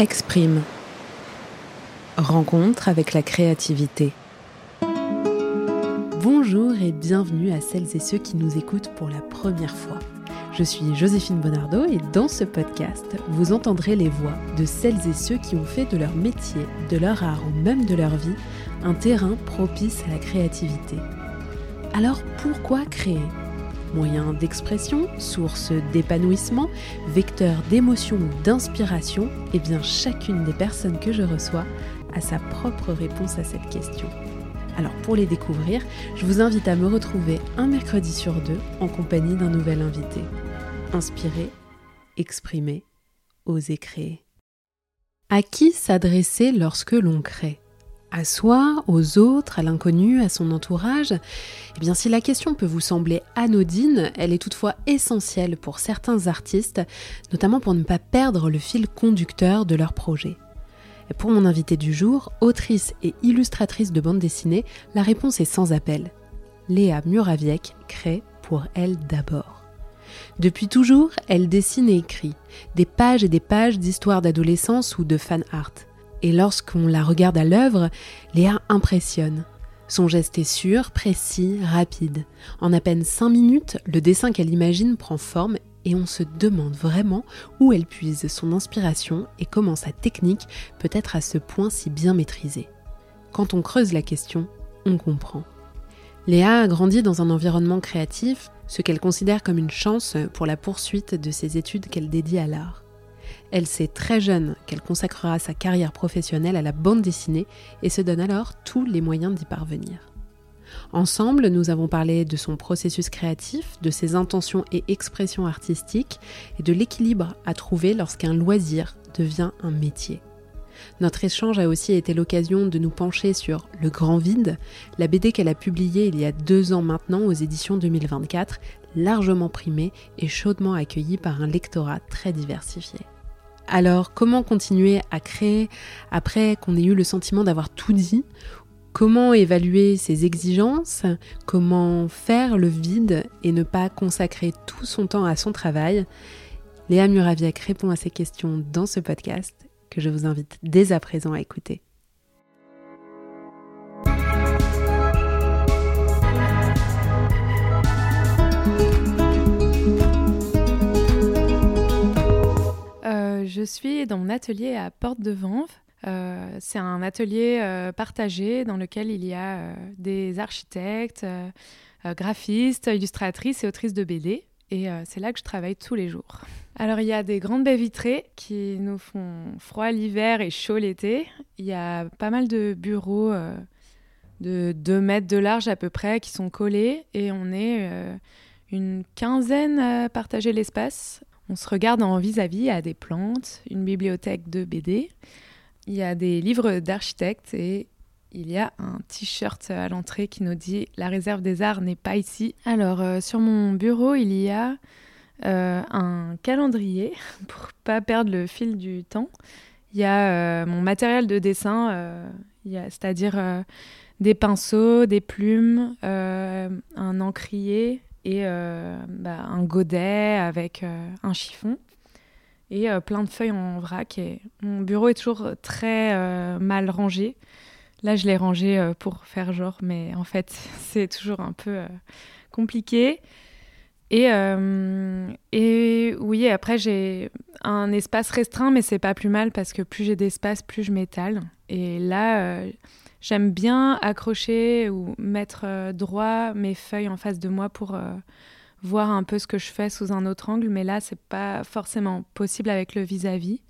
Exprime. Rencontre avec la créativité. Bonjour et bienvenue à celles et ceux qui nous écoutent pour la première fois. Je suis Joséphine Bonardo et dans ce podcast, vous entendrez les voix de celles et ceux qui ont fait de leur métier, de leur art ou même de leur vie un terrain propice à la créativité. Alors pourquoi créer? Moyen d'expression, source d'épanouissement, vecteur d'émotion ou d'inspiration, eh bien chacune des personnes que je reçois a sa propre réponse à cette question. Alors pour les découvrir, je vous invite à me retrouver un mercredi sur deux en compagnie d'un nouvel invité. Inspirer, exprimer, oser créer. À qui s'adresser lorsque l'on crée? À soi, aux autres, à l'inconnu, à son entourage Eh bien, si la question peut vous sembler anodine, elle est toutefois essentielle pour certains artistes, notamment pour ne pas perdre le fil conducteur de leur projet. Et pour mon invité du jour, autrice et illustratrice de bande dessinée, la réponse est sans appel. Léa Muraviec crée pour elle d'abord. Depuis toujours, elle dessine et écrit des pages et des pages d'histoires d'adolescence ou de fan art. Et lorsqu'on la regarde à l'œuvre, Léa impressionne. Son geste est sûr, précis, rapide. En à peine cinq minutes, le dessin qu'elle imagine prend forme et on se demande vraiment où elle puise son inspiration et comment sa technique peut être à ce point si bien maîtrisée. Quand on creuse la question, on comprend. Léa a grandi dans un environnement créatif, ce qu'elle considère comme une chance pour la poursuite de ses études qu'elle dédie à l'art. Elle sait très jeune qu'elle consacrera sa carrière professionnelle à la bande dessinée et se donne alors tous les moyens d'y parvenir. Ensemble, nous avons parlé de son processus créatif, de ses intentions et expressions artistiques et de l'équilibre à trouver lorsqu'un loisir devient un métier. Notre échange a aussi été l'occasion de nous pencher sur Le Grand Vide, la BD qu'elle a publiée il y a deux ans maintenant aux éditions 2024, largement primée et chaudement accueillie par un lectorat très diversifié. Alors, comment continuer à créer après qu'on ait eu le sentiment d'avoir tout dit? Comment évaluer ses exigences? Comment faire le vide et ne pas consacrer tout son temps à son travail? Léa Muraviak répond à ces questions dans ce podcast que je vous invite dès à présent à écouter. Je suis dans mon atelier à Porte de Vanves. Euh, c'est un atelier euh, partagé dans lequel il y a euh, des architectes, graphistes, illustratrices et autrices de BD. Et c'est là que je travaille tous les jours. Alors il y a des grandes baies vitrées qui nous font froid l'hiver et chaud l'été. Il y a pas mal de bureaux de 2 mètres de large à peu près qui sont collés et on est une quinzaine à partager l'espace on se regarde en vis-à-vis à des plantes, une bibliothèque de BD. Il y a des livres d'architectes et il y a un t-shirt à l'entrée qui nous dit La réserve des arts n'est pas ici. Alors, euh, sur mon bureau, il y a euh, un calendrier pour pas perdre le fil du temps. Il y a euh, mon matériel de dessin, c'est-à-dire des pinceaux, des plumes, un encrier, euh, bah, un godet avec euh, un chiffon et euh, plein de feuilles en vrac. Mon bureau est toujours très mal rangé. Là, je l'ai rangé pour faire genre, mais en fait, c'est toujours un peu compliqué. Et, et oui, après, j'ai un espace restreint, mais c'est pas plus mal parce que plus j'ai d'espace, plus je m'étale. Et là, J'aime bien accrocher ou mettre euh, droit mes feuilles en face de moi pour euh, voir un peu ce que je fais sous un autre angle, mais là, c'est pas forcément possible avec le vis-à-vis.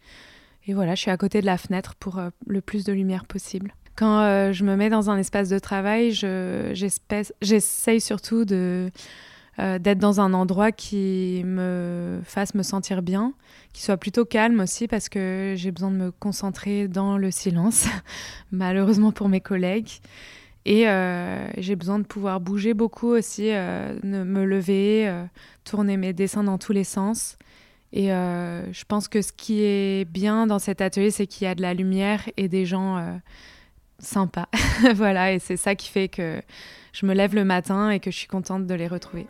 Et voilà, je suis à côté de la fenêtre pour euh, le plus de lumière possible. Quand je me mets dans un espace de travail, j'essaye surtout de euh, d'être dans un endroit qui me fasse me sentir bien, qui soit plutôt calme aussi parce que j'ai besoin de me concentrer dans le silence, malheureusement pour mes collègues. Et euh, j'ai besoin de pouvoir bouger beaucoup aussi, euh, me lever, tourner mes dessins dans tous les sens. Et je pense que ce qui est bien dans cet atelier, c'est qu'il y a de la lumière et des gens sympas. voilà, et c'est ça qui fait que je me lève le matin et que je suis contente de les retrouver.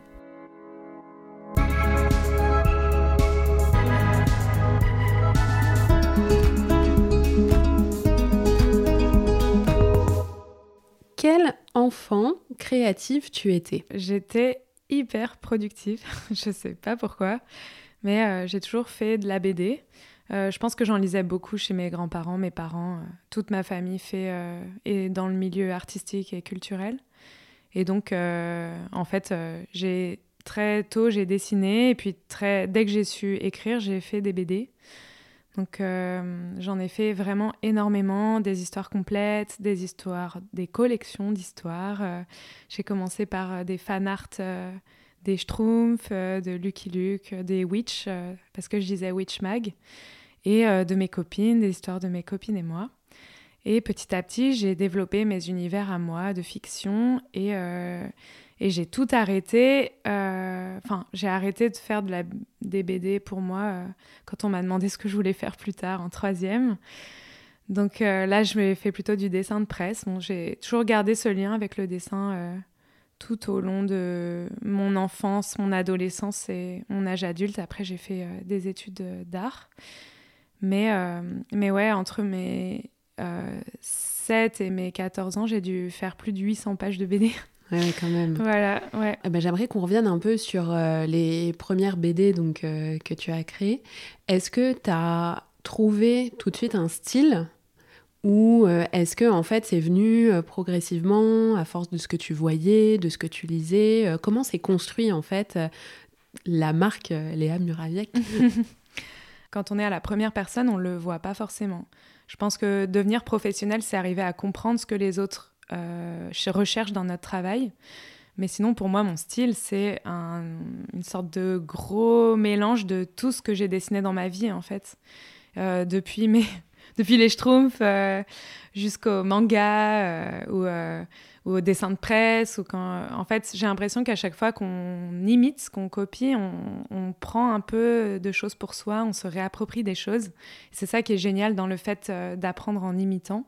Enfant créative tu étais J'étais hyper productive, je sais pas pourquoi, mais euh, j'ai toujours fait de la BD. Euh, je pense que j'en lisais beaucoup chez mes grands-parents, mes parents, euh, toute ma famille fait est dans le milieu artistique et culturel. Et donc, en fait, j'ai très tôt j'ai dessiné et puis très dès que j'ai su écrire, j'ai fait des BD. Donc j'en ai fait vraiment énormément, des histoires complètes, des histoires, des collections d'histoires. j'ai commencé par des fan art des Schtroumpfs, de Lucky Luke, des Witch, parce que je disais Witch Mag et euh, de mes copines, des histoires de mes copines et moi. Et petit à petit, j'ai développé mes univers à moi de fiction et, euh, et j'ai tout arrêté. Euh, enfin, j'ai arrêté de faire de la, des BD pour moi quand on m'a demandé ce que je voulais faire plus tard en troisième. Donc là, je me fais plutôt du dessin de presse. Bon, j'ai toujours gardé ce lien avec le dessin tout au long de mon enfance, mon adolescence et mon âge adulte. Après, j'ai fait des études d'art. Mais, euh, mais ouais, entre mes 7 euh, et mes 14 ans, j'ai dû faire plus de 800 pages de BD. Ouais, quand même. voilà, ouais. Eh ben, J'aimerais qu'on revienne un peu sur euh, les premières BD donc, que tu as créées. Est-ce que tu as trouvé tout de suite un style ou est-ce que en fait c'est venu progressivement à force de ce que tu voyais, de ce que tu lisais Comment s'est construit en fait la marque Léa Muraviec? Quand on est à la première personne, on ne le voit pas forcément. Je pense que devenir professionnel, c'est arriver à comprendre ce que les autres euh, recherchent dans notre travail. Mais sinon, pour moi, mon style, c'est une sorte de gros mélange de tout ce que j'ai dessiné dans ma vie, en fait. Euh, depuis, mes, depuis les Schtroumpfs euh, jusqu'au manga ou au dessin de presse, ou quand... En fait, j'ai l'impression qu'à chaque fois qu'on imite, qu'on copie, on, prend un peu de choses pour soi, on se réapproprie des choses. C'est ça qui est génial dans le fait d'apprendre en imitant.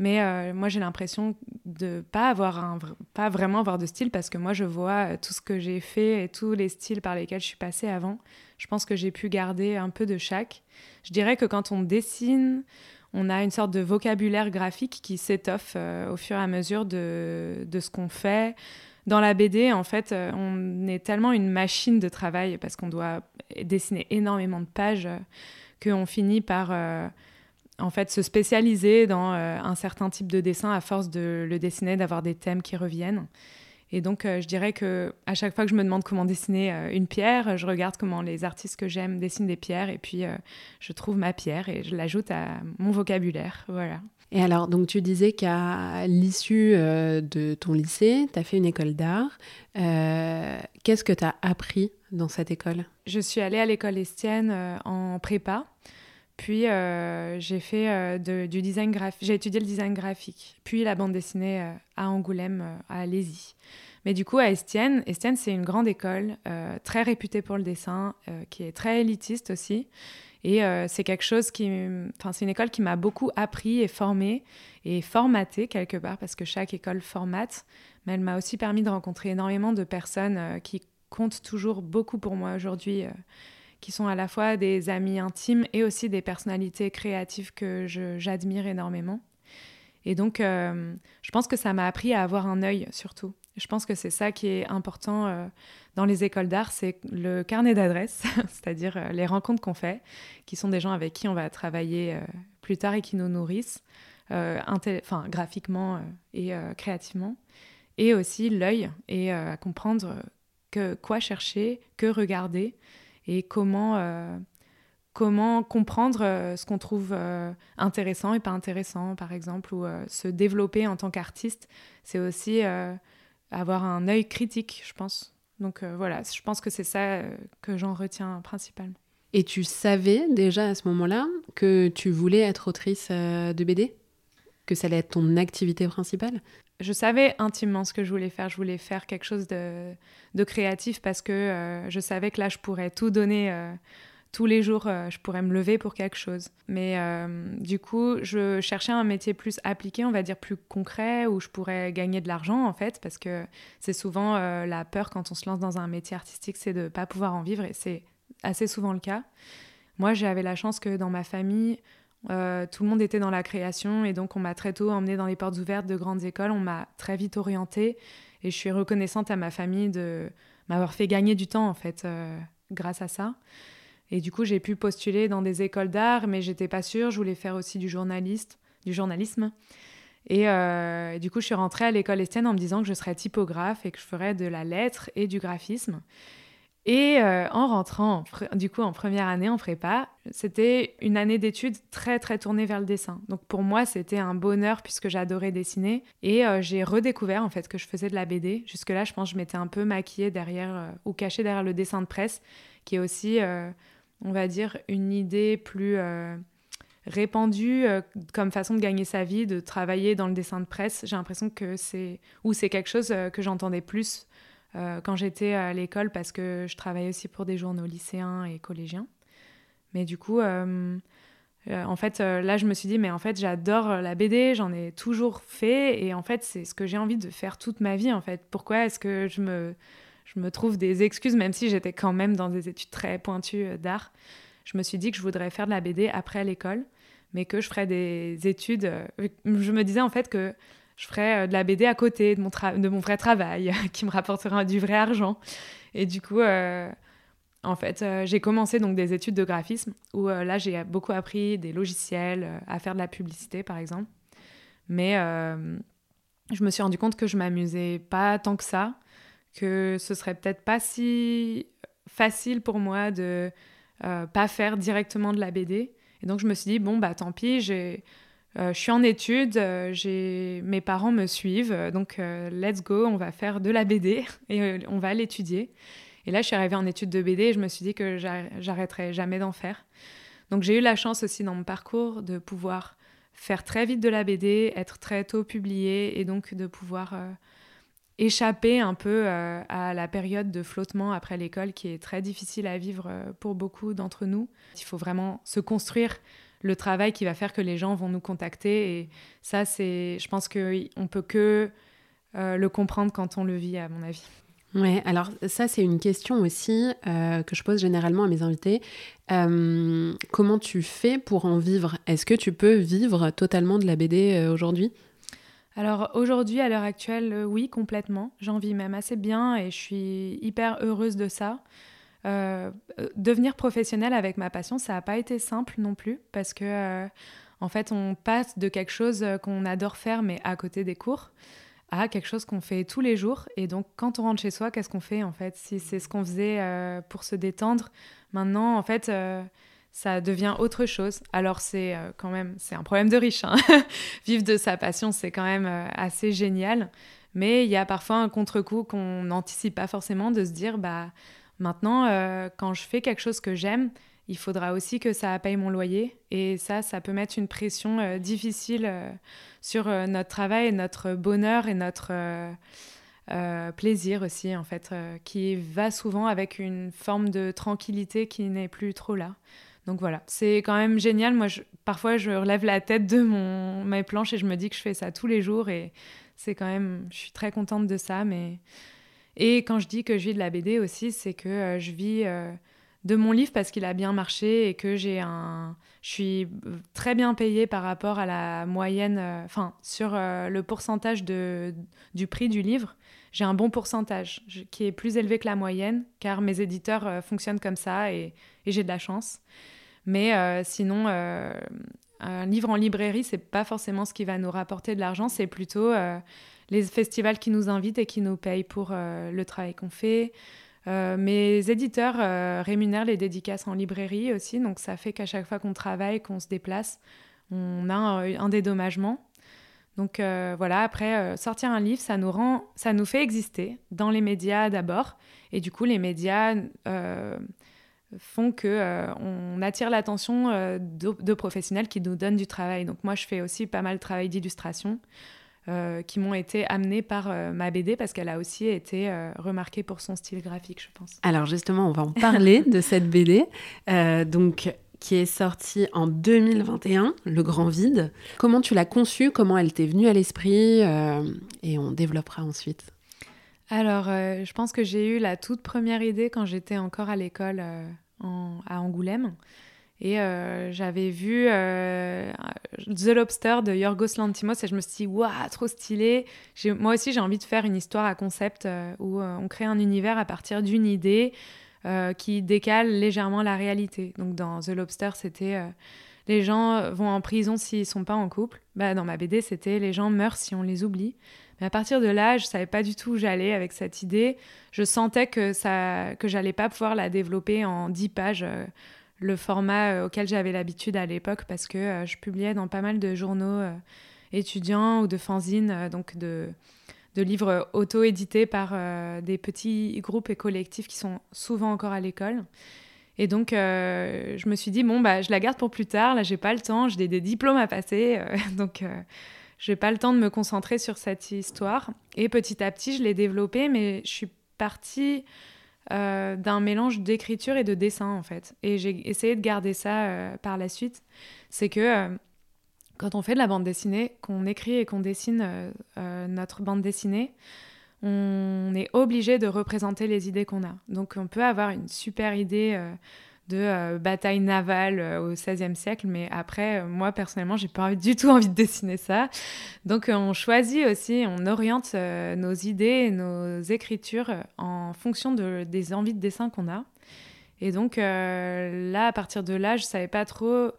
Mais euh, moi, j'ai l'impression de pas avoir un, pas vraiment avoir de style parce que moi, je vois euh, tout ce que j'ai fait et tous les styles par lesquels je suis passée avant. Je pense que j'ai pu garder un peu de chaque. Je dirais que quand on dessine, on a une sorte de vocabulaire graphique qui s'étoffe euh, au fur et à mesure de, ce qu'on fait. Dans la BD, en fait, on est tellement une machine de travail parce qu'on doit dessiner énormément de pages qu'on finit par en fait se spécialiser dans un certain type de dessin à force de le dessiner, d'avoir des thèmes qui reviennent. Et donc, euh, je dirais que à chaque fois que je me demande comment dessiner euh, une pierre, je regarde comment les artistes que j'aime dessinent des pierres, et puis euh, je trouve ma pierre et je l'ajoute à mon vocabulaire. Voilà. Et alors, donc tu disais qu'à l'issue de ton lycée, tu as fait une école d'art. Qu'est-ce que tu as appris dans cette école? Je suis allée à l'école Estienne en prépa. Puis j'ai fait du design graphique, j'ai étudié le design graphique, puis la bande dessinée à Angoulême, à Alésie. Mais du coup, à Estienne, Estienne, c'est une grande école, euh, très réputée pour le dessin, euh, qui est très élitiste aussi. Et euh, c'est quelque chose qui. Enfin, c'est une école qui m'a beaucoup appris et formé et formaté quelque part, parce que chaque école formate. Mais elle m'a aussi permis de rencontrer énormément de personnes qui comptent toujours beaucoup pour moi aujourd'hui, qui sont à la fois des amis intimes et aussi des personnalités créatives que j'admire énormément. Et donc, je pense que ça m'a appris à avoir un œil surtout. Je pense que c'est ça qui est important euh, dans les écoles d'art, c'est le carnet d'adresses, c'est-à-dire euh, les rencontres qu'on fait, qui sont des gens avec qui on va travailler euh, plus tard et qui nous nourrissent, graphiquement et créativement, et aussi l'œil et à comprendre que quoi chercher, que regarder et comment comment comprendre ce qu'on trouve intéressant et pas intéressant, par exemple, ou se développer en tant qu'artiste. C'est aussi avoir un œil critique, je pense. Donc euh, voilà, je pense que c'est ça euh, que j'en retiens principalement. Et tu savais déjà à ce moment-là que tu voulais être autrice euh, de BD Que ça allait être ton activité principale? Je savais intimement ce que je voulais faire. Je voulais faire quelque chose de, créatif parce que je savais que là, je pourrais tout donner tous les jours, euh, je pourrais me lever pour quelque chose. Mais euh, du coup, je cherchais un métier plus appliqué, on va dire plus concret, où je pourrais gagner de l'argent en fait, parce que c'est souvent euh, la peur quand on se lance dans un métier artistique, c'est de ne pas pouvoir en vivre, et c'est assez souvent le cas. Moi, j'avais la chance que dans ma famille, Euh, tout le monde était dans la création et donc on m'a très tôt emmenée dans les portes ouvertes de grandes écoles. On m'a très vite orientée et je suis reconnaissante à ma famille de m'avoir fait gagner du temps en fait euh, grâce à ça. Et du coup, j'ai pu postuler dans des écoles d'art, mais j'étais pas sûre. Je voulais faire aussi du journaliste, du journalisme. Et euh, du coup, je suis rentrée à l'école Estienne en me disant que je serais typographe et que je ferais de la lettre et du graphisme. Et euh, en rentrant, du coup, en première année en prépa, c'était une année d'études très, très tournée vers le dessin. Donc pour moi, c'était un bonheur puisque j'adorais dessiner. Et euh, j'ai redécouvert, en fait, que je faisais de la BD. Jusque-là, je pense que je m'étais un peu maquillée derrière, ou cachée derrière le dessin de presse, qui est aussi, on va dire, une idée plus répandu euh, comme façon de gagner sa vie, de travailler dans le dessin de presse. J'ai l'impression que c'est ou c'est quelque chose euh, que j'entendais plus euh, quand j'étais à l'école parce que je travaillais aussi pour des journaux lycéens et collégiens. Mais du coup, en fait, là, je me suis dit, mais en fait, j'adore la BD, j'en ai toujours fait et en fait, c'est ce que j'ai envie de faire toute ma vie. En fait, pourquoi est-ce que je me je me trouve des excuses, même si j'étais quand même dans des études très pointues d'art? Je me suis dit que je voudrais faire de la BD après l'école, mais que je ferais des études. Euh, je me disais en fait que je ferais euh, de la BD à côté de mon, de mon vrai travail, qui me rapporterait du vrai argent. Et du coup, euh, en fait, j'ai commencé donc des études de graphisme, où là, j'ai beaucoup appris des logiciels, à faire de la publicité, par exemple. Mais je me suis rendu compte que je m'amusais pas tant que ça, que ce serait peut-être pas si facile pour moi de euh, pas faire directement de la BD. Et donc je me suis dit, bon, bah tant pis, j'ai, euh, je suis en études, euh, mes parents me suivent, donc let's go, on va faire de la BD et on va l'étudier. Et là, je suis arrivée en études de BD et je me suis dit que j'arrêterais jamais d'en faire. Donc j'ai eu la chance aussi dans mon parcours de pouvoir faire très vite de la BD, être très tôt publiée et donc de pouvoir échapper un peu euh, à la période de flottement après l'école qui est très difficile à vivre euh, pour beaucoup d'entre nous. Il faut vraiment se construire le travail qui va faire que les gens vont nous contacter et ça c'est je pense que on peut que euh, le comprendre quand on le vit à mon avis. Ouais, alors ça c'est une question aussi que je pose généralement à mes invités. comment tu fais pour en vivre? Est-ce que tu peux vivre totalement de la BD aujourd'hui? Alors aujourd'hui, à l'heure actuelle, euh, oui, complètement. J'en vis même assez bien et je suis hyper heureuse de ça. Euh, euh, devenir professionnelle avec ma passion, ça n'a pas été simple non plus parce que en fait, on passe de quelque chose qu'on adore faire mais à côté des cours à quelque chose qu'on fait tous les jours. Et donc, quand on rentre chez soi, qu'est-ce qu'on fait en fait? Si c'est ce qu'on faisait pour se détendre, maintenant, en fait ça devient autre chose. Alors c'est euh, quand même, c'est un problème de riche. Hein. Vivre de sa passion, c'est quand même euh, assez génial. Mais il y a parfois un contre-coup qu'on n'anticipe pas forcément de se dire, bah maintenant, euh, quand je fais quelque chose que j'aime, il faudra aussi que ça paye mon loyer. Et ça, ça peut mettre une pression difficile sur notre travail, notre bonheur et notre plaisir aussi, en fait, qui va souvent avec une forme de tranquillité qui n'est plus trop là. Donc voilà, c'est quand même génial. Moi, parfois, je relève la tête de mon, mes planches et je me dis que je fais ça tous les jours et c'est quand même, je suis très contente de ça. Mais et quand je dis que je vis de la BD aussi, c'est que euh, je vis euh, de mon livre parce qu'il a bien marché et que j'ai un, je suis très bien payée par rapport à la moyenne, euh, enfin sur le pourcentage de, du prix du livre. J'ai un bon pourcentage qui est plus élevé que la moyenne car mes éditeurs fonctionnent comme ça et, j'ai de la chance. Mais sinon, un livre en librairie, c'est pas forcément ce qui va nous rapporter de l'argent, c'est plutôt les festivals qui nous invitent et qui nous payent pour le travail qu'on fait. mes éditeurs rémunèrent les dédicaces en librairie aussi, donc ça fait qu'à chaque fois qu'on travaille, qu'on se déplace, on a un, dédommagement. Donc voilà, après, sortir un livre, ça nous, rend, ça nous fait exister dans les médias d'abord. Et du coup, les médias font que euh, on attire l'attention euh, de, professionnels qui nous donnent du travail. Donc moi, je fais aussi pas mal de travail d'illustration euh, qui m'ont été amenés par ma BD parce qu'elle a aussi été remarquée pour son style graphique, je pense. Alors justement, on va en parler de cette BD, donc qui est sortie en 2021, Le Grand Vide. Comment tu l'as conçue? Comment elle t'est venue à l'esprit? Et on développera ensuite. Alors, je pense que j'ai eu la toute première idée quand j'étais encore à l'école à Angoulême. Et j'avais vu The Lobster de Yorgos Lantimos et je me suis dit, waouh, trop stylé. Moi aussi, j'ai envie de faire une histoire à concept où on crée un univers à partir d'une idée qui décale légèrement la réalité. Donc dans The Lobster, c'était les gens vont en prison s'ils sont pas en couple. Bah, dans ma BD, c'était les gens meurent si on les oublie. Mais à partir de là, je savais pas du tout où j'allais avec cette idée. Je sentais que ça, que j'allais pas pouvoir la développer en 10 pages, euh, le format euh, auquel j'avais l'habitude à l'époque, parce que euh, je publiais dans pas mal de journaux étudiants ou de fanzines, donc de, de livres auto-édités par des petits groupes et collectifs qui sont souvent encore à l'école. Et donc, je me suis dit, bon, bah, je la garde pour plus tard. Là, j'ai pas le temps, j'ai des, diplômes à passer. donc, j'ai pas le temps de me concentrer sur cette histoire. Et petit à petit, je l'ai développée, mais je suis partie euh, d'un mélange d'écriture et de dessin, en fait. Et j'ai essayé de garder ça euh, par la suite. C'est que euh, quand on fait de la bande dessinée, qu'on écrit et qu'on dessine notre bande dessinée, on est obligé de représenter les idées qu'on a. Donc on peut avoir une super idée de euh, bataille navale euh, au XVIe siècle, mais après, euh, moi personnellement, j'ai pas du tout envie de dessiner ça. Donc on choisit aussi, on oriente nos idées, nos écritures en fonction de, des envies de dessin qu'on a. Et donc là, à partir de là, je savais pas trop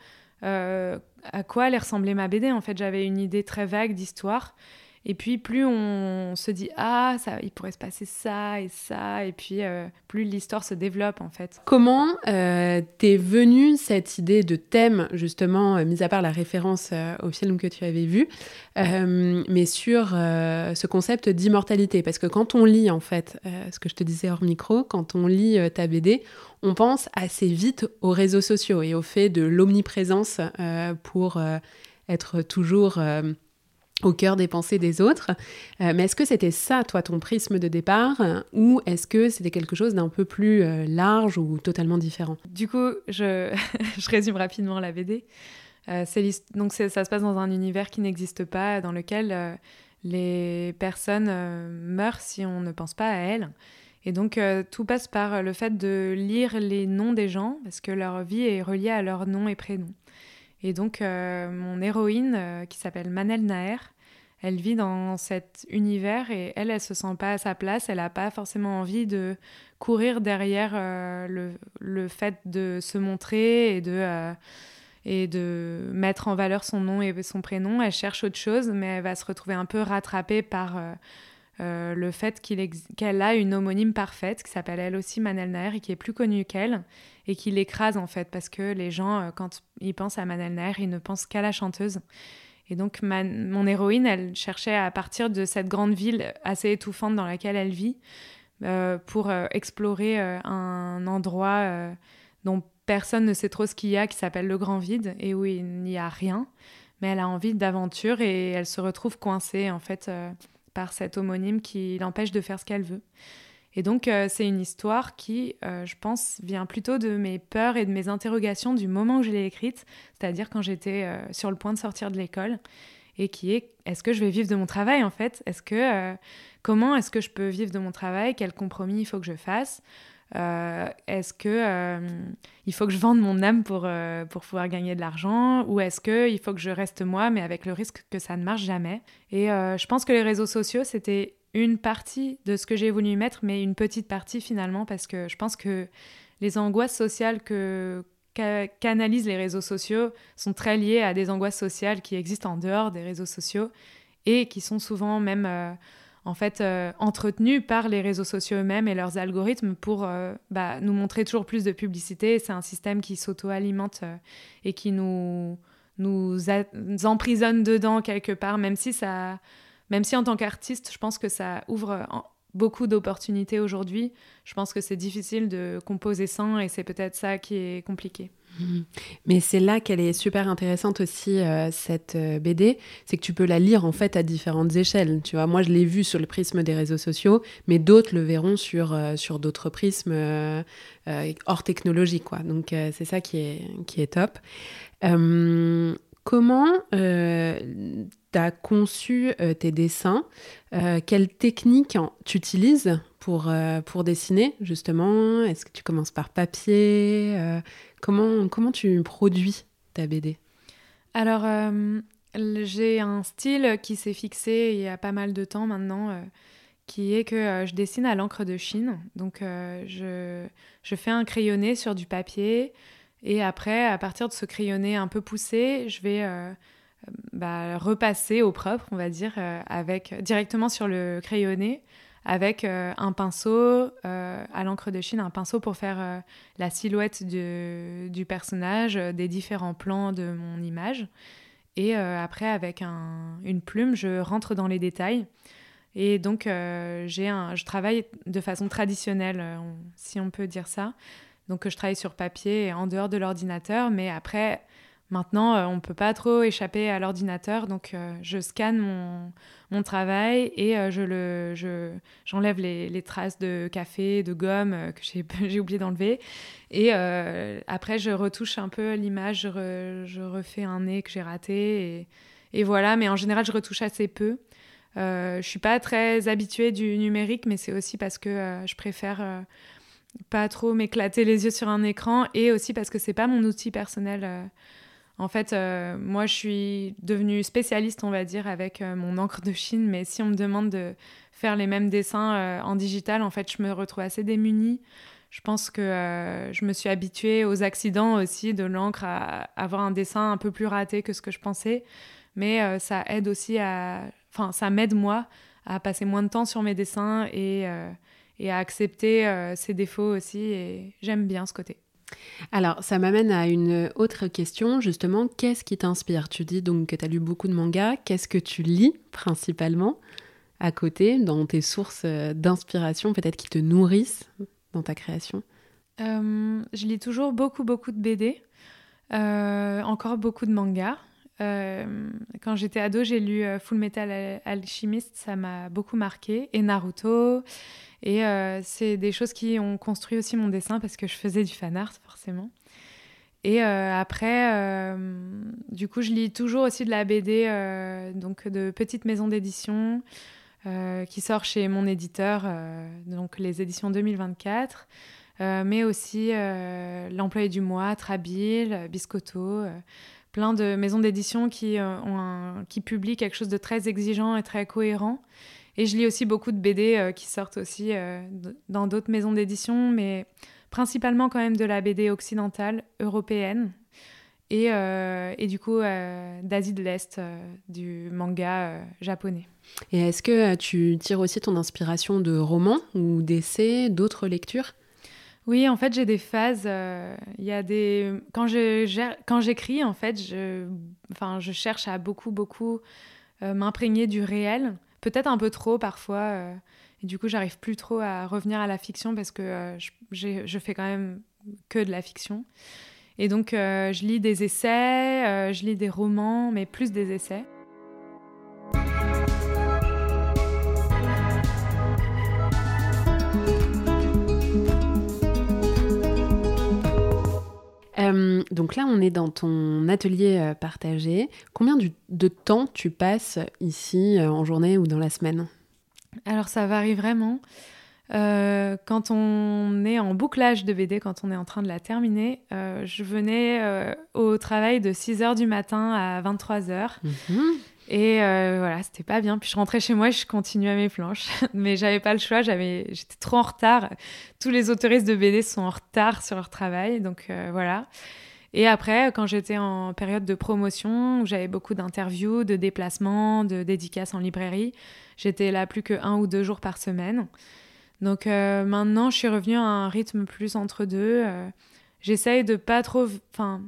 à quoi allait ressembler ma BD. En fait, j'avais une idée très vague d'histoire. Et puis plus on se dit ah ça, il pourrait se passer ça et ça, et puis euh, plus l'histoire se développe en fait. Comment euh, t'es venue cette idée de thème justement, euh, mis à part la référence au film que tu avais vu, mais sur ce concept d'immortalité? Parce que quand on lit en fait, ce que je te disais hors micro, quand on lit ta BD, on pense assez vite aux réseaux sociaux et au fait de l'omniprésence pour être toujours au cœur des pensées des autres. Euh, mais est-ce que c'était ça, toi, ton prisme de départ, ou est-ce que c'était quelque chose d'un peu plus euh, large ou totalement différent? Du coup, je, résume rapidement la BD. Euh, donc ça se passe dans un univers qui n'existe pas, dans lequel les personnes meurent si on ne pense pas à elles. Et donc tout passe par le fait de lire les noms des gens, parce que leur vie est reliée à leur nom et prénom. Et donc, euh, mon héroïne, euh, qui s'appelle Manel Naer, elle vit dans cet univers et elle, elle se sent pas à sa place. Elle n'a pas forcément envie de courir derrière euh, le, le, fait de se montrer et de, et de mettre en valeur son nom et son prénom. Elle cherche autre chose, mais elle va se retrouver un peu rattrapée par le fait qu'elle a une homonyme parfaite qui s'appelle elle aussi Manel Naer et qui est plus connue qu'elle et qui l'écrase en fait parce que les gens euh, quand ils pensent à Manel Nair ils ne pensent qu'à la chanteuse. Et donc mon héroïne elle cherchait à partir de cette grande ville assez étouffante dans laquelle elle vit euh, pour euh, explorer un endroit dont personne ne sait trop ce qu'il y a qui s'appelle le grand vide et où il n'y a rien. Mais elle a envie d'aventure et elle se retrouve coincée en fait par cet homonyme qui l'empêche de faire ce qu'elle veut. Et donc, euh, c'est une histoire qui, euh, je pense, vient plutôt de mes peurs et de mes interrogations du moment où je l'ai écrite, c'est-à-dire quand j'étais euh, sur le point de sortir de l'école, et qui est est-ce que je vais vivre de mon travail en fait? Est-ce que comment est-ce que je peux vivre de mon travail? Quel compromis il faut que je fasse? Est-ce que il faut que je vende mon âme pour pour pouvoir gagner de l'argent? Ou est-ce que il faut que je reste moi, mais avec le risque que ça ne marche jamais? Et je pense que les réseaux sociaux c'était une partie de ce que j'ai voulu mettre, mais une petite partie finalement, parce que je pense que les angoisses sociales que qu'analysent les réseaux sociaux sont très liées à des angoisses sociales qui existent en dehors des réseaux sociaux et qui sont souvent même euh, en fait euh, entretenues par les réseaux sociaux eux-mêmes et leurs algorithmes pour euh, bah, nous montrer toujours plus de publicité. C'est un système qui s'auto-alimente et qui nous, emprisonne dedans quelque part, même si même si en tant qu'artiste, je pense que ça ouvre beaucoup d'opportunités aujourd'hui, je pense que c'est difficile de composer sans et c'est peut-être ça qui est compliqué. Mhm. Mais c'est là qu'elle est super intéressante aussi, euh, cette euh, BD, c'est que tu peux la lire en fait à différentes échelles. Tu vois, moi je l'ai vue sur le prisme des réseaux sociaux, mais d'autres le verront sur, euh, sur d'autres prismes hors technologie. Quoi. Donc c'est ça qui est, qui est top. comment tu as conçu tes dessins, quelle technique tu utilises pour, pour dessiner, justement? Est-ce que tu commences par papier Comment, comment tu produis ta BD Alors, j'ai un style qui s'est fixé il y a pas mal de temps maintenant qui est que je dessine à l'encre de Chine. Donc, je, je, fais un crayonné sur du papier. Et après, à partir de ce crayonné un peu poussé, je vais bah, repasser au propre, on va dire, euh, avec, directement sur le crayonné, avec euh, un pinceau euh, à l'encre de Chine, un pinceau pour faire la silhouette du personnage, des différents plans de mon image. Et après, avec une plume, je rentre dans les détails. Et donc, j'ai un, je travaille de façon traditionnelle, si on peut dire ça. Donc, je travaille sur papier en dehors de l'ordinateur, mais après, Maintenant, euh, on ne peut pas trop échapper à l'ordinateur, donc euh, je scanne mon, mon travail et euh, je le, je, j'enlève les, les, traces de café, de gomme que j'ai, oublié d'enlever. Et après, je retouche un peu l'image, je, je, refais un nez que j'ai raté. Et, et, voilà, mais en général, je retouche assez peu. je ne suis pas très habituée du numérique, mais c'est aussi parce que je préfère pas trop m'éclater les yeux sur un écran et aussi parce que c'est pas mon outil personnel en fait, euh, moi, je suis devenue spécialiste, on va dire, avec euh, mon encre de Chine, mais si on me demande de faire les mêmes dessins euh, en digital, en fait, je me retrouve assez démunie. Je pense que je me suis habituée aux accidents aussi de l'encre, à, avoir un dessin un peu plus raté que ce que je pensais. Mais ça aide aussi à... Enfin, ça m'aide, moi, à passer moins de temps sur mes dessins et, et à accepter ses défauts aussi. Et j'aime bien ce côté. Alors, ça m'amène à une autre question, justement, qu'est-ce qui t'inspire? Tu dis donc que tu as lu beaucoup de mangas, qu'est-ce que tu lis principalement à côté, dans tes sources euh, d'inspiration, peut-être qui te nourrissent dans ta création? Euh, Je lis toujours beaucoup, beaucoup de BD, euh, encore beaucoup de mangas. quand j'étais ado, j'ai lu Full Metal Alchemist, ça m'a beaucoup marqué, et Naruto, et euh, c'est des choses qui ont construit aussi mon dessin parce que je faisais du fan art, forcément. Et euh, après, euh, du coup, je lis toujours aussi de la BD, donc de petites maisons d'édition, qui sort chez mon éditeur, donc les éditions 2024, mais aussi L'Employé du mois, Trabil, Biscotto, plein de maisons d'édition qui, qui publient quelque chose de très exigeant et très cohérent. Et je lis aussi beaucoup de BD euh, qui sortent aussi euh, dans d'autres maisons d'édition, mais principalement quand même de la BD occidentale, européenne, et, euh, et du coup d'Asie de l'Est, du manga japonais. Et est-ce que tu tires aussi ton inspiration de romans ou d'essais, d'autres lectures? Oui, en fait, j'ai des phases. Il y a des quand je quand j'écris, en fait, je enfin je cherche à beaucoup beaucoup m'imprégner du réel peut-être un peu trop parfois. Euh, et du coup, j'arrive plus trop à revenir à la fiction parce que euh, je, je, fais quand même que de la fiction. Et donc, euh, je lis des essais, je lis des romans, mais plus des essais. Donc là, on est dans ton atelier euh, partagé. Combien de temps tu passes ici euh, en journée ou dans la semaine? Alors ça varie vraiment. Euh, quand on est en bouclage de BD, quand on est en train de la terminer, je venais au travail de 6h du matin à 23h. Et euh, voilà, c'était pas bien. Puis je rentrais chez moi et je continuais mes planches. Mais j'avais pas le choix, j'avais, j'étais trop en retard. Tous les autoristes de BD sont en retard sur leur travail, donc euh, voilà. Et après, quand j'étais en période de promotion, où j'avais beaucoup d'interviews, de déplacements, de dédicaces en librairie, j'étais là plus que un ou deux jours par semaine. Donc euh, maintenant, je suis revenue à un rythme plus entre deux. J'essaye de pas trop. Enfin,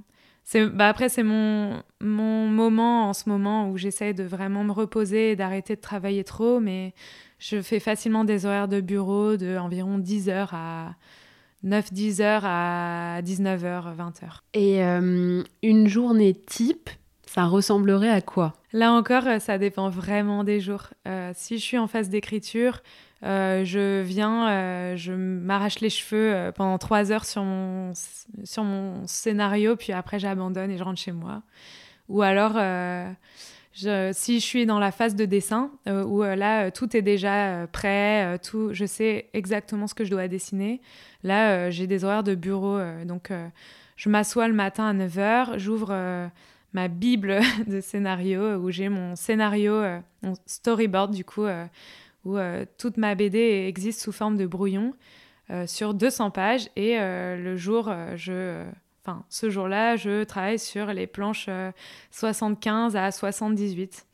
bah après, c'est mon, mon moment en ce moment où j'essaie de vraiment me reposer et d'arrêter de travailler trop, mais je fais facilement des horaires de bureau de environ 10 heures à 9-10 heures à 19h, 20h. Et euh, une journée type, ça ressemblerait à quoi? Là encore, ça dépend vraiment des jours. Euh, si je suis en phase d'écriture, euh, je viens, euh, je m'arrache les cheveux euh, pendant trois heures sur mon, sur mon scénario, puis après j'abandonne et je rentre chez moi. Ou alors, si je suis dans la phase de dessin, où là tout est déjà prêt, tout, je sais exactement ce que je dois dessiner, là j'ai des horaires de bureau, donc je m'assois le matin à 9h, j'ouvre ma bible de scénario où j'ai mon scénario, mon storyboard du coup, où toute ma BD existe sous forme de brouillon sur 200 pages et le jour, je Enfin, ce jour-là, je travaille sur les planches 75 à 78.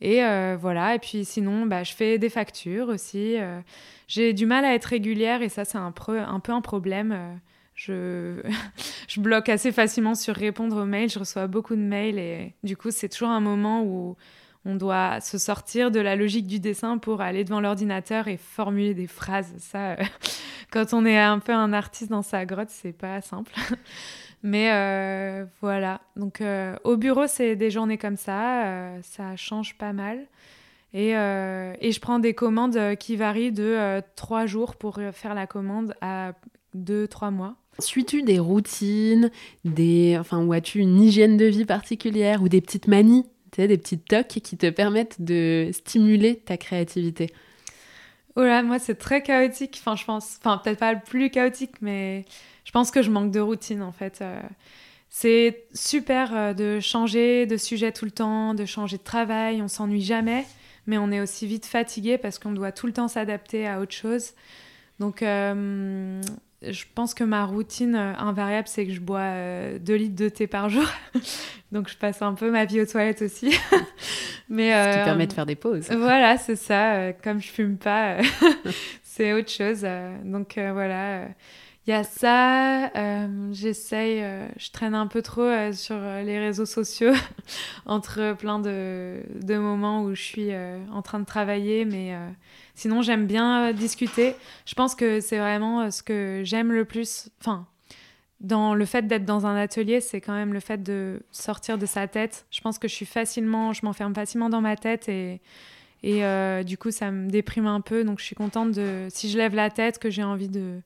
Et euh, voilà, et puis sinon, bah, je fais des factures aussi. Euh. j'ai du mal à être régulière et ça, c'est un, peu un problème. Euh. je... je bloque assez facilement sur répondre aux mails, je reçois beaucoup de mails et du coup, c'est toujours un moment où on doit se sortir de la logique du dessin pour aller devant l'ordinateur et formuler des phrases. Ça, quand on est un peu un artiste dans sa grotte, c'est pas simple. Mais euh, voilà, donc euh, au bureau, c'est des journées comme ça, euh, ça change pas mal. Et, et, je prends des commandes qui varient de trois jours pour faire la commande à deux, trois mois. Suis-tu des routines, des, enfin, ou as-tu une hygiène de vie particulière ou des petites manies, tu sais, des petites tocs qui te permettent de stimuler ta créativité? Oh là, moi c'est très chaotique. Enfin, je pense, enfin peut-être pas le plus chaotique, mais je pense que je manque de routine en fait. Euh. c'est super euh, de changer de sujet tout le temps, de changer de travail, on s'ennuie jamais, mais on est aussi vite fatigué parce qu'on doit tout le temps s'adapter à autre chose. Donc euh, je pense que ma routine invariable, c'est que je bois 2 litres de thé par jour. Donc je passe un peu ma vie aux toilettes aussi. Mais, Ce qui permet de faire des pauses. Voilà, c'est ça. comme je fume pas, c'est autre chose. donc voilà il y a ça, euh, j'essaye, euh, je traîne un peu trop euh, sur les réseaux sociaux entre plein de, de, moments où je suis en train de travailler, mais sinon j'aime bien discuter. Je pense que c'est vraiment ce que j'aime le plus, enfin, dans le fait d'être dans un atelier, c'est quand même le fait de sortir de sa tête. Je pense que je suis facilement, je m'enferme facilement dans ma tête et, et du coup ça me déprime un peu, donc je suis contente de, si je lève la tête, que j'ai envie de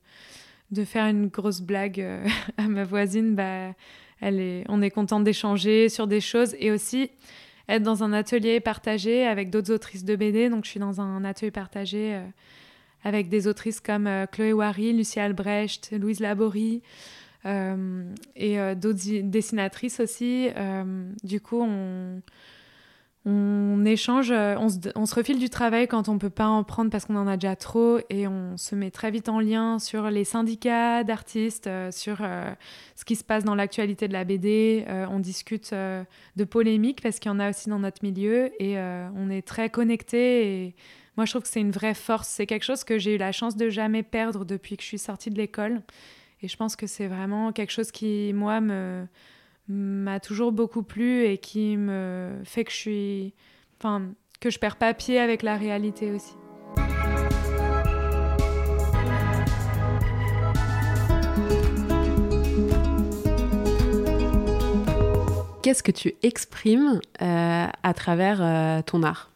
de faire une grosse blague euh, à ma voisine, bah, on est contente d'échanger sur des choses et aussi être dans un atelier partagé avec d'autres autrices de BD. Donc, je suis dans un atelier partagé euh, avec des autrices comme euh, Chloé Wary, Lucie Albrecht, Louise Laborie et d'autres dessinatrices aussi. du coup, on échange, euh, on se, refile du travail quand on peut pas en prendre parce qu'on en a déjà trop et on se met très vite en lien sur les syndicats d'artistes, euh, sur euh, ce qui se passe dans l'actualité de la BD. on discute de polémiques parce qu'il y en a aussi dans notre milieu et on est très connectés. Et moi, je trouve que c'est une vraie force. C'est quelque chose que j'ai eu la chance de jamais perdre depuis que je suis sortie de l'école. Et je pense que c'est vraiment quelque chose qui, moi, me m'a toujours beaucoup plu et qui me fait que je suis enfin que je perds pas pied avec la réalité aussi. Qu'est-ce que tu exprimes euh, à travers euh, ton art?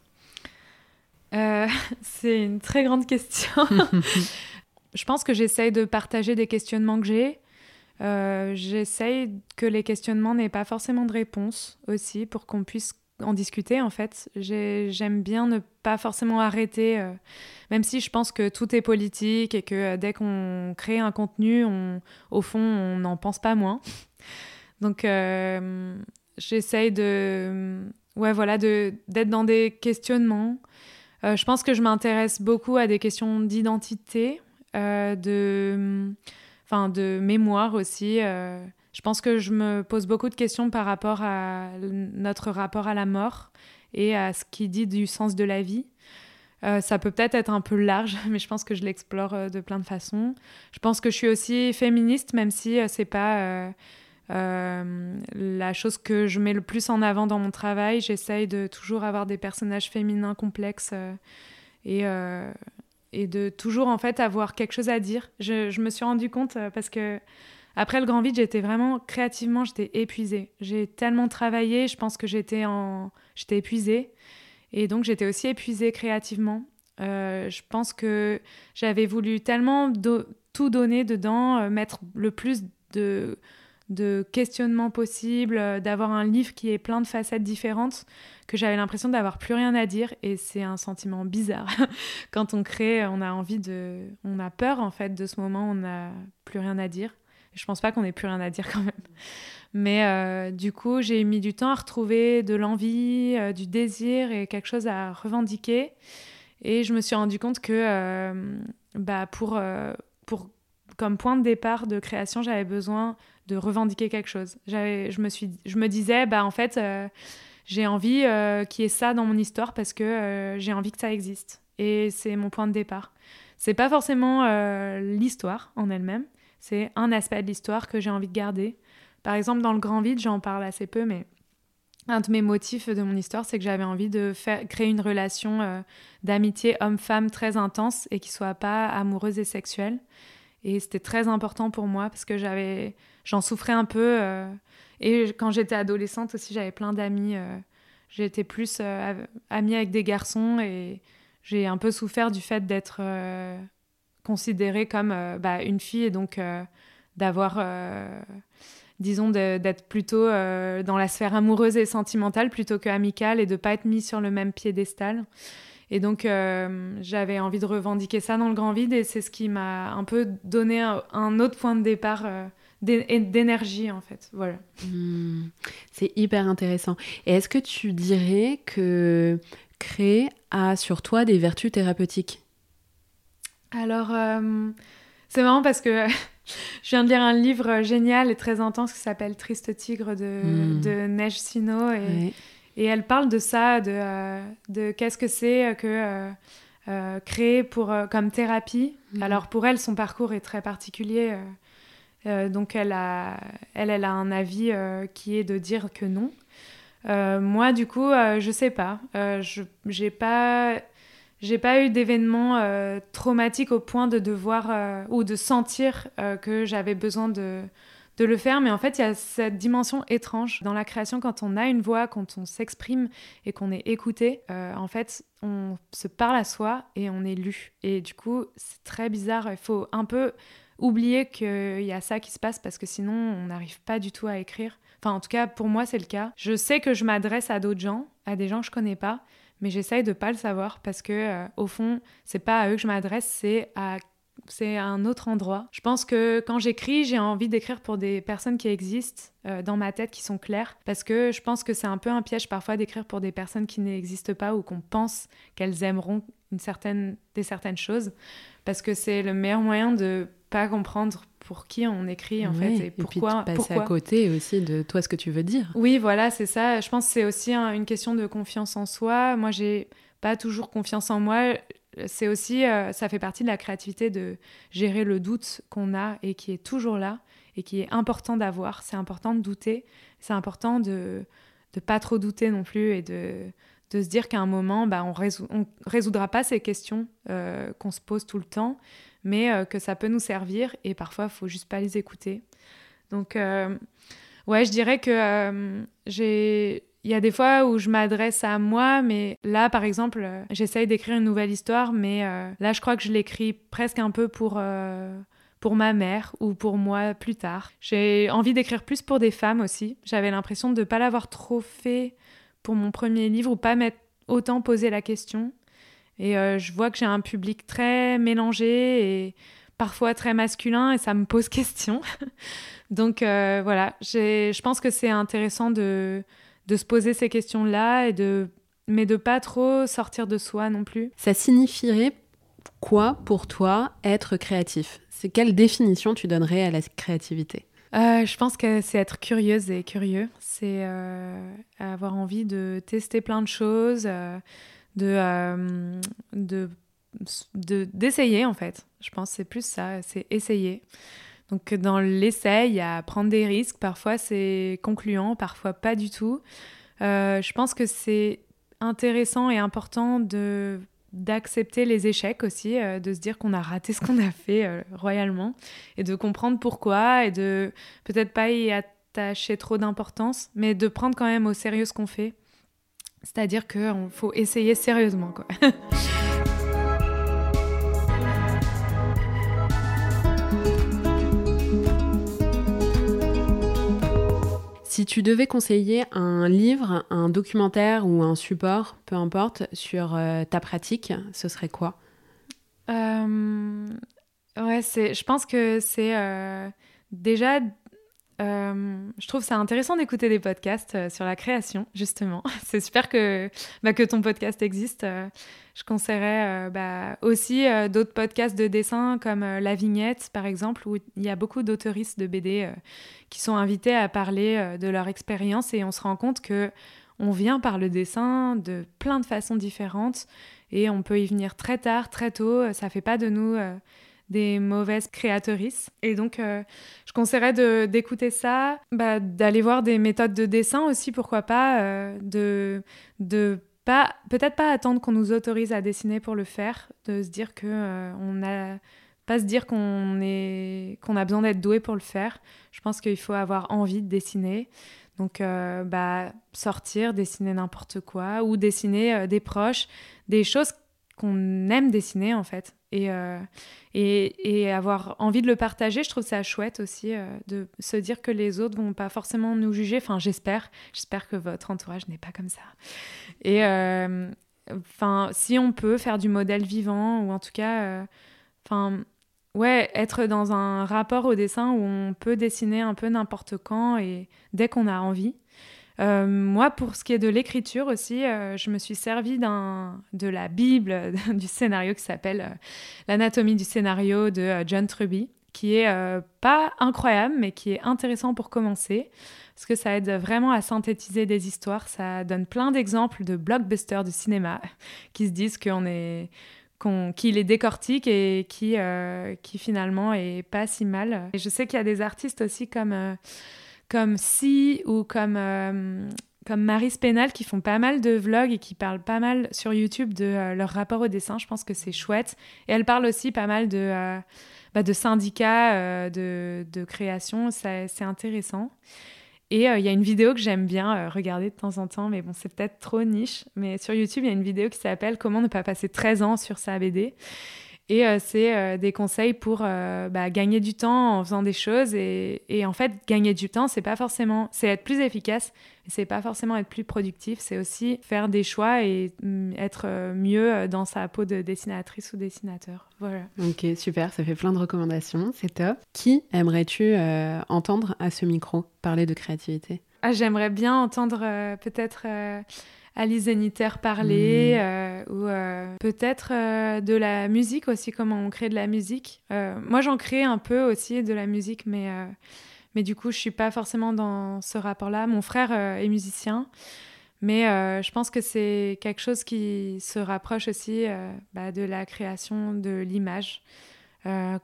Euh, C'est une très grande question. je pense que j'essaye de partager des questionnements que j'ai, j'essaye que les questionnements n'aient pas forcément de réponse aussi pour qu'on puisse en discuter en fait. J'aime bien ne pas forcément arrêter, euh, même si je pense que tout est politique et que euh, dès qu'on crée un contenu, on, au fond, on n'en pense pas moins. Donc j'essaye de, ouais, voilà, d'être dans des questionnements. je pense que je m'intéresse beaucoup à des questions d'identité, de enfin de mémoire aussi. Euh, je pense que je me pose beaucoup de questions par rapport à notre rapport à la mort et à ce qui dit du sens de la vie. Euh, ça peut peut-être être un peu large, mais je pense que je l'explore euh, de plein de façons. Je pense que je suis aussi féministe, même si c'est pas la chose que je mets le plus en avant dans mon travail. J'essaye de toujours avoir des personnages féminins complexes et, de toujours en fait avoir quelque chose à dire. Je, me suis rendu compte euh, parce que après le grand vide, j'étais vraiment créativement, j'étais épuisée. J'ai tellement travaillé, je pense que j'étais j'étais épuisée et donc j'étais aussi épuisée créativement. Euh, je pense que j'avais voulu tellement tout donner dedans, euh, mettre le plus de questionnements possibles, euh, d'avoir un livre qui est plein de facettes différentes, que j'avais l'impression d'avoir plus rien à dire. Et c'est un sentiment bizarre. Quand on crée, on a envie de. On a peur, en fait, de ce moment on n'a plus rien à dire. Je pense pas qu'on ait plus rien à dire quand même. Mais euh, du coup, j'ai mis du temps à retrouver de l'envie, euh, du désir et quelque chose à revendiquer. Et je me suis rendu compte que euh, bah, pour, pour, comme point de départ de création, j'avais besoin de revendiquer quelque chose. Je me, suis, je me disais, bah, en fait, j'ai envie qu'il y ait ça dans mon histoire parce que j'ai envie que ça existe. Et c'est mon point de départ. C'est pas forcément l'histoire en elle-même, c'est un aspect de l'histoire que j'ai envie de garder. Par exemple, dans le grand vide, j'en parle assez peu, mais un de mes motifs de mon histoire, c'est que j'avais envie de faire, créer une relation euh, d'amitié homme-femme très intense et qui soit pas amoureuse et sexuelle. Et c'était très important pour moi parce que j'avais, j'en souffrais un peu. Euh, et quand j'étais adolescente aussi, j'avais plein d'amis. Euh, j'étais plus amie avec des garçons et j'ai un peu souffert du fait d'être considérée comme euh, bah, une fille et donc euh, d'avoir, euh, disons, d'être plutôt dans la sphère amoureuse et sentimentale plutôt qu'amicale et de pas être mise sur le même piédestal. Et donc, j'avais envie de revendiquer ça dans le grand vide et c'est ce qui m'a un peu donné un, autre point de départ d'énergie, en fait. Voilà. Hmm. c'est hyper intéressant. Et est-ce que tu dirais que créer a sur toi des vertus thérapeutiques? Alors, euh, c'est marrant parce que je viens de lire un livre génial et très intense qui s'appelle Triste Tigre de, hmm. de Neige Sino. Et, et, elle parle de ça, de, euh, de qu'est-ce que c'est que euh, créer pour, comme thérapie. Hmm. Alors, pour elle, son parcours est très particulier. donc, elle a, elle, elle a un avis qui est de dire que non. moi, du coup, je sais pas. je j'ai pas j'ai pas eu d'événements euh, traumatiques au point de devoir euh, ou de sentir euh, que j'avais besoin de, de le faire, mais en fait, il y a cette dimension étrange dans la création quand on a une voix, quand on s'exprime et qu'on est écouté. en fait, on se parle à soi et on est lu. Et du coup, c'est très bizarre. Il faut un peu oublier qu'il y a ça qui se passe parce que sinon, on n'arrive pas du tout à écrire. Enfin, en tout cas, pour moi, c'est le cas. Je sais que je m'adresse à d'autres gens, à des gens que je connais pas, mais j'essaye de pas le savoir parce que euh, au fond, c'est pas à eux que je m'adresse, c'est à c'est un autre endroit. Je pense que quand j'écris, j'ai envie d'écrire pour des personnes qui existent euh, dans ma tête, qui sont claires, parce que je pense que c'est un peu un piège parfois d'écrire pour des personnes qui n'existent pas ou qu'on pense qu'elles aimeront une certaine, des certaines choses, parce que c'est le meilleur moyen de pas comprendre pour qui on écrit en fait et pourquoi. Et puis passer à côté aussi de toi ce que tu veux dire. Oui, voilà, c'est ça. Je pense que c'est aussi une question de confiance en soi. Moi, j'ai pas toujours confiance en moi. C'est aussi, euh, ça fait partie de la créativité de gérer le doute qu'on a et qui est toujours là et qui est important d'avoir. C'est important de douter. C'est important de de pas trop douter non plus et de de se dire qu'à un moment, bah, on, résou on résoudra pas ces questions euh, qu'on se pose tout le temps, mais euh, que ça peut nous servir et parfois, il faut juste pas les écouter. Donc, euh, ouais, je dirais que euh, j'ai. Il y a des fois où je m'adresse à moi, mais là, par exemple, j'essaye d'écrire une nouvelle histoire, mais là, je crois que je l'écris presque un peu pour, pour ma mère ou pour moi plus tard. J'ai envie d'écrire plus pour des femmes aussi. J'avais l'impression de ne pas l'avoir trop fait pour mon premier livre ou pas m'être autant posé la question. Et euh, je vois que j'ai un public très mélangé et parfois très masculin et ça me pose question. Donc euh, voilà, je pense que c'est intéressant de, de se poser ces questions-là et de mais de pas trop sortir de soi non plus. Ça signifierait quoi pour toi être créatif? C'est quelle définition tu donnerais à la créativité? Euh, je pense que c'est être curieuse et curieux. C'est avoir envie de tester plein de choses, euh, de, de, d'essayer en fait. Je pense c'est plus ça, c'est essayer. Donc dans l'essai, il y a prendre des risques. Parfois c'est concluant, parfois pas du tout. Euh, je pense que c'est intéressant et important de d'accepter les échecs aussi, euh, de se dire qu'on a raté ce qu'on a fait royalement et de comprendre pourquoi et de peut-être pas y attacher trop d'importance, mais de prendre quand même au sérieux ce qu'on fait c'est-à-dire qu'il faut essayer sérieusement. Quoi. Si tu devais conseiller un livre, un documentaire ou un support, peu importe, sur euh, ta pratique, ce serait quoi? Euh, Ouais, je pense que c'est euh, déjà, euh, je trouve ça intéressant d'écouter des podcasts euh, sur la création, justement. C'est super que, bah, que ton podcast existe. Euh, je conseillerais bah, aussi d'autres podcasts de dessin comme La Vignette, par exemple, où il y a beaucoup d'autoristes de BD qui sont invités à parler de leur expérience et on se rend compte que on vient par le dessin de plein de façons différentes et on peut y venir très tard, très tôt. Ça fait pas de nous des mauvaises créatrices. Et donc, euh, je conseillerais d'écouter ça, bah, d'aller voir des méthodes de dessin aussi, pourquoi pas, euh, de, de pas, peut-être pas attendre qu'on nous autorise à dessiner pour le faire, de se dire que euh, on a pas se dire qu'on est qu'on a besoin d'être doué pour le faire. Je pense qu'il faut avoir envie de dessiner. Donc, bah, sortir, dessiner n'importe quoi, ou dessiner des proches, des choses qu'on aime dessiner en fait. Euh, et, et, avoir envie de le partager, je trouve ça chouette aussi euh, de se dire que les autres vont pas forcément nous juger. Enfin, j'espère. J'espère que votre entourage n'est pas comme ça. Et euh, si on peut faire du modèle vivant, ou en tout cas, enfin, ouais, être dans un rapport au dessin où on peut dessiner un peu n'importe quand et dès qu'on a envie. Euh, moi, pour ce qui est de l'écriture aussi, euh, je me suis servi de la Bible du scénario qui s'appelle euh, L'anatomie du scénario de John Truby, qui est pas incroyable, mais qui est intéressant pour commencer, parce que ça aide vraiment à synthétiser des histoires. Ça donne plein d'exemples de blockbusters du cinéma qui se disent qu'on est qu'il est décortique et qui, qui finalement est pas si mal. Et je sais qu'il y a des artistes aussi comme comme Si ou comme, euh, comme Marie Spénal qui font pas mal de vlogs et qui parlent pas mal sur YouTube de euh, leur rapport au dessin. Je pense que c'est chouette. Et elle parle aussi pas mal de, euh, bah, de syndicats, de, de, création. C'est intéressant. Et il y a une vidéo que j'aime bien regarder de temps en temps, mais bon, c'est peut-être trop niche. Mais sur YouTube, il y a une vidéo qui s'appelle Comment ne pas passer 13 ans sur sa BD. Et euh, c'est euh, des conseils pour euh, bah, gagner du temps en faisant des choses. Et, et en fait, gagner du temps, c'est pas forcément, c'est être plus efficace. C'est pas forcément être plus productif. C'est aussi faire des choix et mm, être mieux dans sa peau de dessinatrice ou dessinateur. Voilà. Ok, super. Ça fait plein de recommandations. C'est top. Qui aimerais-tu entendre à ce micro? Parler de créativité ah, J'aimerais bien entendre peut-être Alice Zeniter parler, mmh. euh, ou euh, peut-être euh, de la musique aussi, comment on crée de la musique. moi, j'en crée un peu aussi de la musique, mais, mais du coup, je suis pas forcément dans ce rapport-là. Mon frère est musicien, mais je pense que c'est quelque chose qui se rapproche aussi bah, de la création de l'image.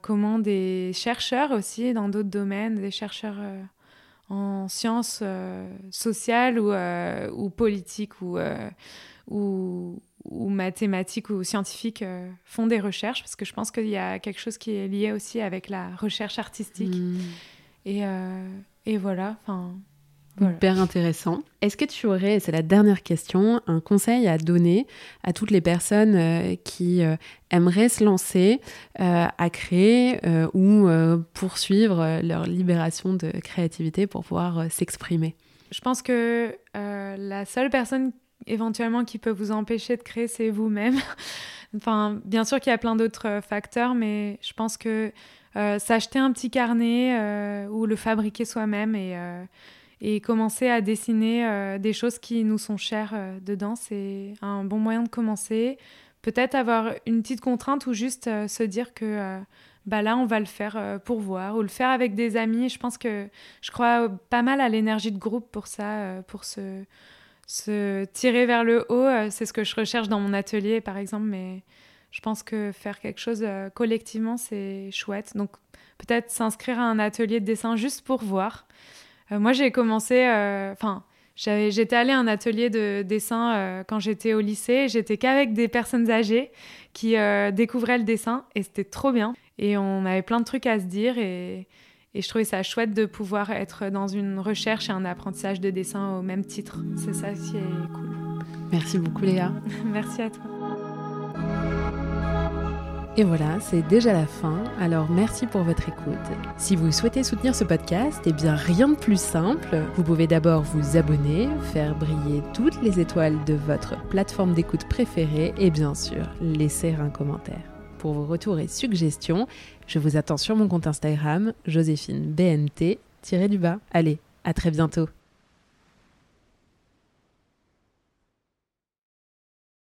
comment des chercheurs aussi dans d'autres domaines, des chercheurs en sciences euh, sociales ou, euh, ou politiques ou, euh, ou, ou, mathématiques ou scientifiques font des recherches, parce que je pense qu'il y a quelque chose qui est lié aussi avec la recherche artistique. Hmm. Et, et, voilà, enfin... Hyper intéressant. Est-ce que tu aurais, c'est la dernière question, un conseil à donner à toutes les personnes euh, qui euh, aimeraient se lancer euh, à créer ou poursuivre leur libération de créativité pour pouvoir s'exprimer? Je pense que la seule personne éventuellement qui peut vous empêcher de créer, c'est vous-même. enfin, bien sûr qu'il y a plein d'autres facteurs, mais je pense que s'acheter un petit carnet ou le fabriquer soi-même et et commencer à dessiner euh, des choses qui nous sont chères euh, dedans, c'est un bon moyen de commencer. Peut-être avoir une petite contrainte ou juste euh, se dire que bah là, on va le faire pour voir ou le faire avec des amis. Je pense que je crois pas mal à l'énergie de groupe pour ça, pour se, se tirer vers le haut. c'est ce que je recherche dans mon atelier, par exemple, mais je pense que faire quelque chose collectivement, c'est chouette. Donc peut-être s'inscrire à un atelier de dessin juste pour voir. Euh, moi, j'ai commencé, euh, enfin, j'étais allée à un atelier de dessin euh, quand j'étais au lycée. J'étais qu'avec des personnes âgées qui découvraient le dessin et c'était trop bien. Et on avait plein de trucs à se dire et, et je trouvais ça chouette de pouvoir être dans une recherche et un apprentissage de dessin au même titre. C'est ça qui est cool. Merci beaucoup Léa. Merci à toi. Et voilà, c'est déjà la fin, alors merci pour votre écoute. Si vous souhaitez soutenir ce podcast, eh bien rien de plus simple. Vous pouvez d'abord vous abonner, faire briller toutes les étoiles de votre plateforme d'écoute préférée et bien sûr laisser un commentaire. pour vos retours et suggestions. Je vous attends sur mon compte Instagram, Joséphine BNT, du bas. Allez, à très bientôt.